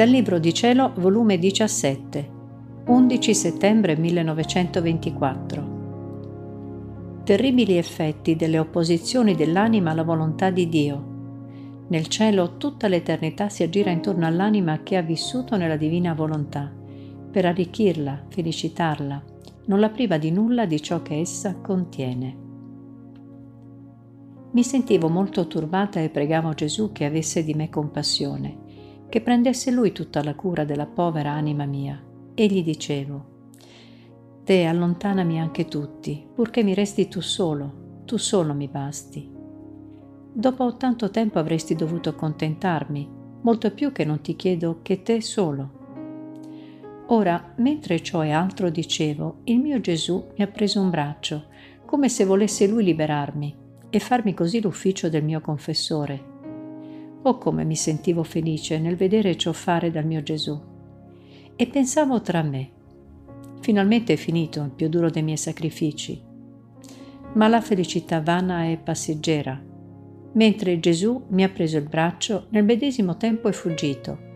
Dal Libro di Cielo, volume 17, 11 settembre 1924. Terribili effetti delle opposizioni dell'anima alla volontà di Dio. Nel cielo tutta l'eternità si aggira intorno all'anima che ha vissuto nella divina volontà, per arricchirla, felicitarla, non la priva di nulla di ciò che essa contiene. Mi sentivo molto turbata e pregavo Gesù che avesse di me compassione che prendesse lui tutta la cura della povera anima mia. E gli dicevo, Te allontanami anche tutti, purché mi resti tu solo, tu solo mi basti. Dopo tanto tempo avresti dovuto accontentarmi, molto più che non ti chiedo che te solo. Ora, mentre ciò e altro dicevo, il mio Gesù mi ha preso un braccio, come se volesse lui liberarmi e farmi così l'ufficio del mio confessore Oh come mi sentivo felice nel vedere ciò fare dal mio Gesù. E pensavo tra me, finalmente è finito il più duro dei miei sacrifici. Ma la felicità vana è passeggera. Mentre Gesù mi ha preso il braccio, nel medesimo tempo è fuggito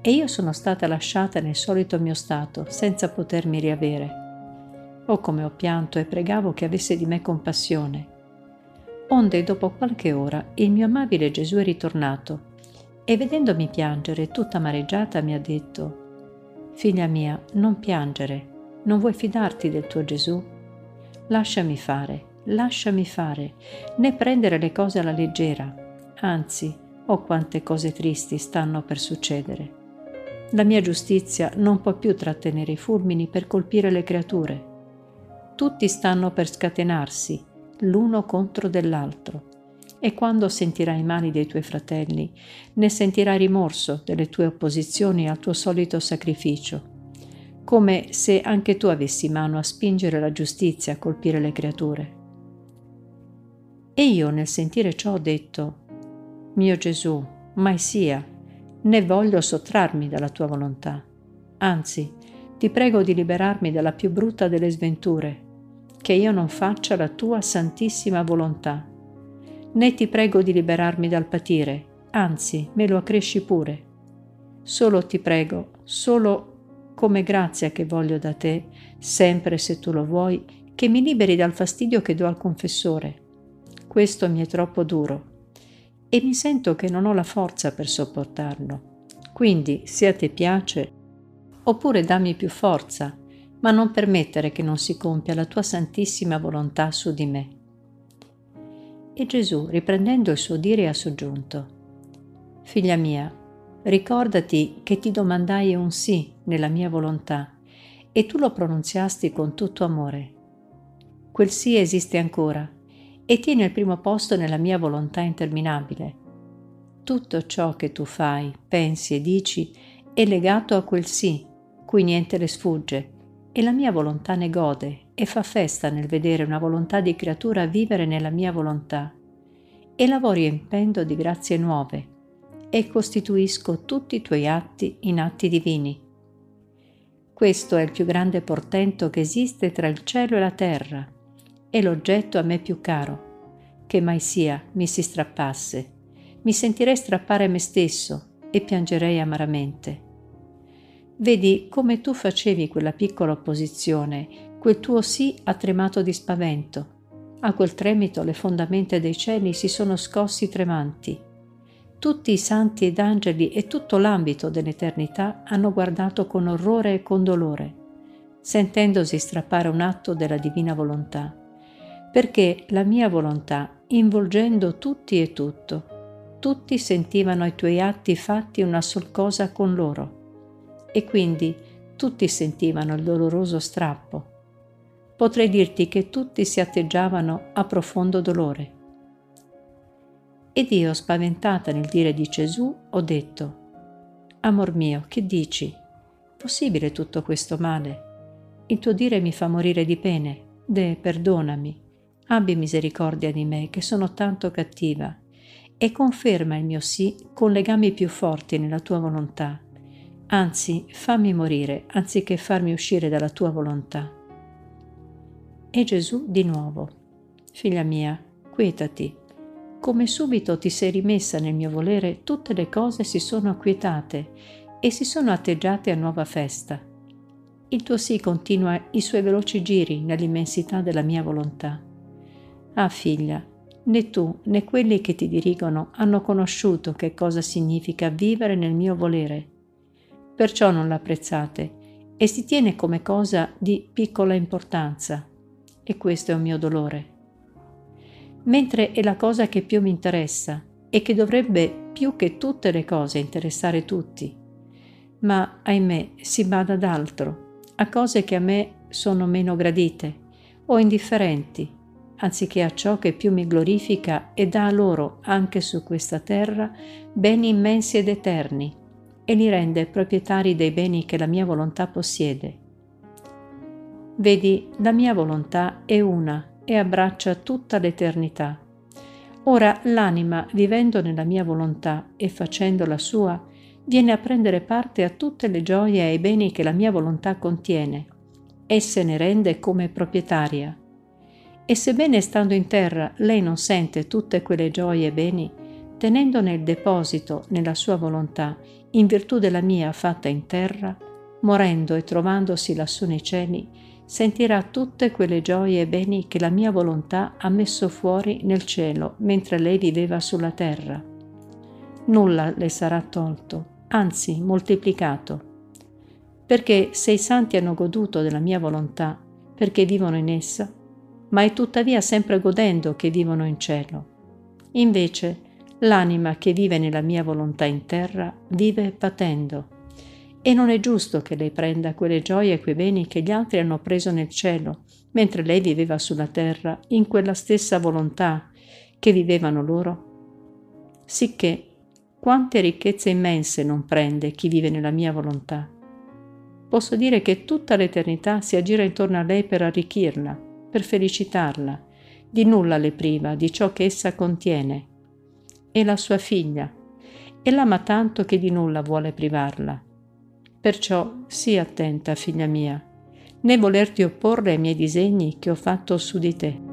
e io sono stata lasciata nel solito mio stato, senza potermi riavere. Oh come ho pianto e pregavo che avesse di me compassione Onde dopo qualche ora il mio amabile Gesù è ritornato e vedendomi piangere tutta amareggiata mi ha detto, Figlia mia, non piangere, non vuoi fidarti del tuo Gesù? Lasciami fare, lasciami fare, né prendere le cose alla leggera, anzi, oh quante cose tristi stanno per succedere. La mia giustizia non può più trattenere i fulmini per colpire le creature. Tutti stanno per scatenarsi l'uno contro dell'altro. E quando sentirai i mali dei tuoi fratelli, ne sentirai rimorso delle tue opposizioni al tuo solito sacrificio, come se anche tu avessi mano a spingere la giustizia a colpire le creature. E io nel sentire ciò ho detto, mio Gesù, mai sia, né voglio sottrarmi dalla tua volontà. Anzi, ti prego di liberarmi dalla più brutta delle sventure che io non faccia la tua santissima volontà. Né ti prego di liberarmi dal patire, anzi me lo accresci pure. Solo ti prego, solo come grazia che voglio da te, sempre se tu lo vuoi, che mi liberi dal fastidio che do al confessore. Questo mi è troppo duro e mi sento che non ho la forza per sopportarlo. Quindi, se a te piace, oppure dammi più forza, ma non permettere che non si compia la tua santissima volontà su di me. E Gesù, riprendendo il suo dire, ha soggiunto, Figlia mia, ricordati che ti domandai un sì nella mia volontà e tu lo pronunziasti con tutto amore. Quel sì esiste ancora e tiene il primo posto nella mia volontà interminabile. Tutto ciò che tu fai, pensi e dici è legato a quel sì, cui niente le sfugge e la mia volontà ne gode e fa festa nel vedere una volontà di creatura vivere nella mia volontà. E lavoro riempendo di grazie nuove e costituisco tutti i tuoi atti in atti divini. Questo è il più grande portento che esiste tra il cielo e la terra e l'oggetto a me più caro, che mai sia mi si strappasse. Mi sentirei strappare me stesso e piangerei amaramente Vedi come tu facevi quella piccola opposizione, quel tuo sì ha tremato di spavento. A quel tremito le fondamenta dei cieli si sono scossi tremanti. Tutti i santi ed angeli e tutto l'ambito dell'eternità hanno guardato con orrore e con dolore, sentendosi strappare un atto della divina volontà, perché la mia volontà, involgendo tutti e tutto, tutti sentivano i tuoi atti fatti una sol cosa con loro e quindi tutti sentivano il doloroso strappo. Potrei dirti che tutti si atteggiavano a profondo dolore. Ed io, spaventata nel dire di Gesù, ho detto, Amor mio, che dici? Possibile tutto questo male? Il tuo dire mi fa morire di pene. De, perdonami. Abbi misericordia di me, che sono tanto cattiva, e conferma il mio sì con legami più forti nella tua volontà anzi fammi morire anziché farmi uscire dalla tua volontà. E Gesù di nuovo, figlia mia, quietati. Come subito ti sei rimessa nel mio volere, tutte le cose si sono acquietate e si sono atteggiate a nuova festa. Il tuo sì continua i suoi veloci giri nell'immensità della mia volontà. Ah figlia, né tu né quelli che ti dirigono hanno conosciuto che cosa significa vivere nel mio volere. Perciò non l'apprezzate e si tiene come cosa di piccola importanza. E questo è un mio dolore. Mentre è la cosa che più mi interessa e che dovrebbe più che tutte le cose interessare tutti. Ma, ahimè, si bada ad altro, a cose che a me sono meno gradite o indifferenti anziché a ciò che più mi glorifica e dà a loro, anche su questa terra, beni immensi ed eterni, e li rende proprietari dei beni che la mia volontà possiede. Vedi, la mia volontà è una e abbraccia tutta l'eternità. Ora l'anima, vivendo nella mia volontà e facendo la sua, viene a prendere parte a tutte le gioie e i beni che la mia volontà contiene e se ne rende come proprietaria e sebbene stando in terra lei non sente tutte quelle gioie e beni, tenendo nel deposito nella sua volontà, in virtù della mia fatta in terra, morendo e trovandosi lassù nei cieli, sentirà tutte quelle gioie e beni che la mia volontà ha messo fuori nel cielo mentre lei viveva sulla terra. Nulla le sarà tolto, anzi moltiplicato. Perché se i santi hanno goduto della mia volontà, perché vivono in essa, ma è tuttavia sempre godendo che vivono in cielo. Invece, l'anima che vive nella mia volontà in terra vive patendo. E non è giusto che lei prenda quelle gioie e quei beni che gli altri hanno preso nel cielo, mentre lei viveva sulla terra in quella stessa volontà che vivevano loro. Sicché, quante ricchezze immense non prende chi vive nella mia volontà. Posso dire che tutta l'eternità si aggira intorno a lei per arricchirla, per felicitarla, di nulla le priva di ciò che essa contiene. È la sua figlia e l'ama tanto che di nulla vuole privarla. Perciò sii attenta, figlia mia, né volerti opporre ai miei disegni che ho fatto su di te.